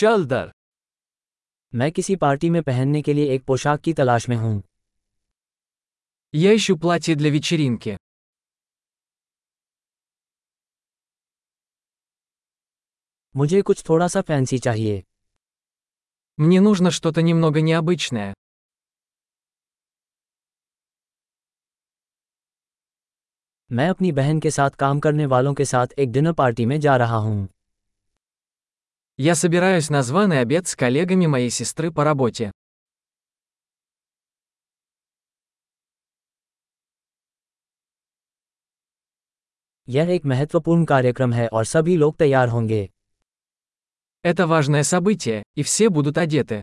चल दर मैं किसी पार्टी में पहनने के लिए एक पोशाक की तलाश में हूँ Я ищу платье для вечеринки. मुझे कुछ थोड़ा सा फैंसी चाहिए Мне нужно что-то немного необычное. मैं अपनी बहन के साथ काम करने वालों के साथ एक डिनर पार्टी में जा रहा हूँ Я собираюсь на званый обед с коллегами моей сестры по работе. यह एक महत्वपूर्ण कार्यक्रम है और सभी लोग तैयार होंगे Это важное событие, и все будут одеты.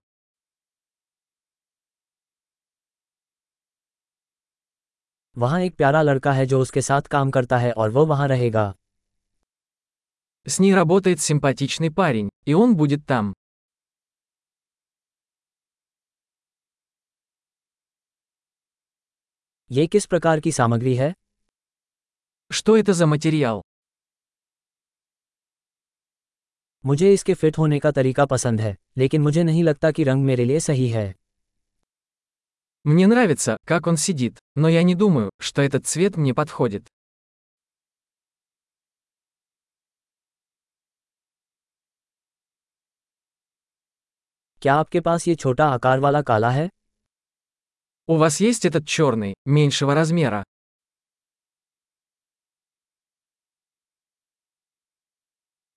वहाँ एक प्यारा लड़का है जो उसके साथ काम करता है और वो वहाँ रहेगा С ней работает симпатичный парень, и он будет там. ये किस प्रकार की सामग्री है Что это за материал? मुझे इसके फिट होने का तरीका पसंद है लेकिन मुझे नहीं लगता कि रंग मेरे लिए सही है Мне нравится, как он сидит, но я не думаю, что этот цвет мне подходит. क्या आपके पास ये छोटा आकार वाला काला है У вас есть этот черный, меньшего размера?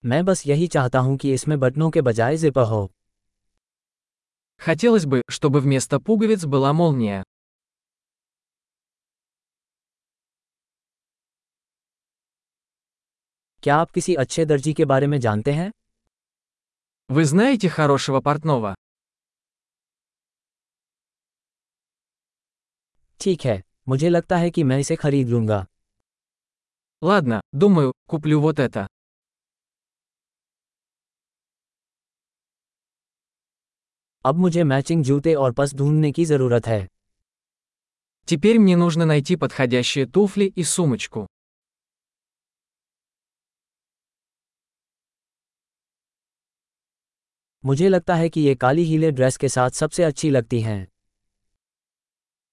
मैं बस यही चाहता हूँ कि इसमें बटनों के बजाय जिपर हो Хотелось бы, чтобы вместо пуговиц была молния. क्या आप किसी अच्छे दर्जी के बारे में जानते हैं Вы знаете хорошего портного? ठीक है मुझे लगता है कि मैं इसे खरीद लूंगा Ладно, думаю, куплю вот это. अब मुझे मैचिंग जूते और पस ढूंढने की ज़रूरत है Теперь мне нужно найти подходящие туфли и сумочку. मुझे लगता है कि ये काली हीले ड्रेस के साथ सबसे अच्छी लगती हैं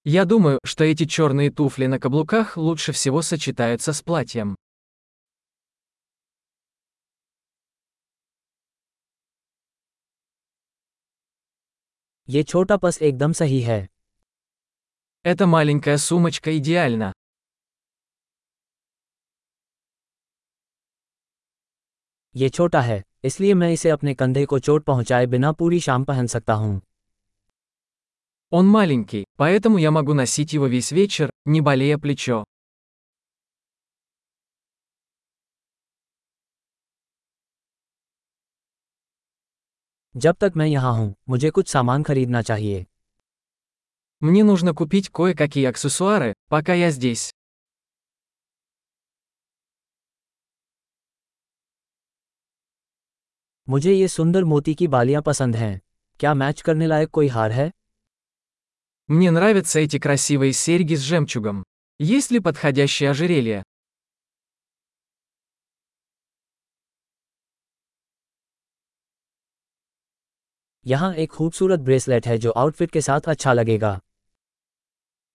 Я думаю, что эти черные туфли на каблуках лучше всего сочетаются с платьем. ये छोटा पस एकदम सही है Эта маленькая сумочка идеальна. ये छोटा है इसलिए मैं इसे अपने कंधे को चोट पहुंचाए बिना पूरी शाम पहन सकता हूँ Он маленький, поэтому я могу носить его весь вечер, не болея плечо. जब तक मैं यहाँ हूँ मुझे कुछ सामान खरीदना चाहिए Мне нужно купить кое-какие аксессуары, пока я здесь. मुझे ये सुंदर मोती की बालियां पसंद हैं क्या मैच करने लायक कोई हार है Мне нравятся эти красивые серьги с жемчугом. Есть ли подходящее ожерелье? यहाँ एक खूबसूरत ब्रेसलेट है जो आउटफिट के साथ अच्छा लगेगा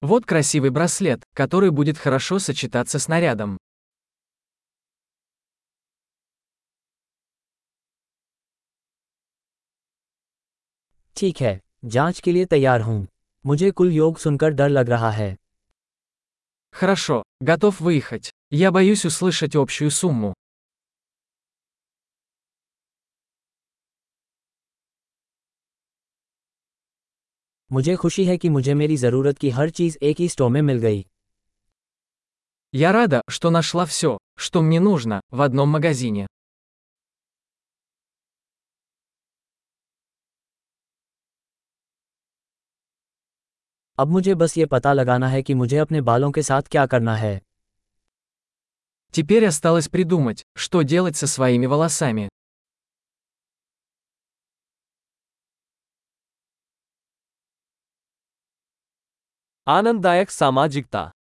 Вот красивый браслет, который будет хорошо сочетаться с нарядом. ठीक है जांच के लिए तैयार हूँ मुझे कुल योग सुनकर डर लग रहा है Хорошо, готов выехать. Я боюсь услышать общую сумму. मुझे खुशी है कि मुझे मेरी ज़रूरत की हर चीज़ एक ही स्टोर में मिल गई Я рада, что нашла все, что мне нужно, в одном магазине. अब मुझे बस ये पता लगाना है कि मुझे अपने बालों के साथ क्या करना है Теперь осталось придумать, что делать со своими волосами. आनंददायक सामाजिकता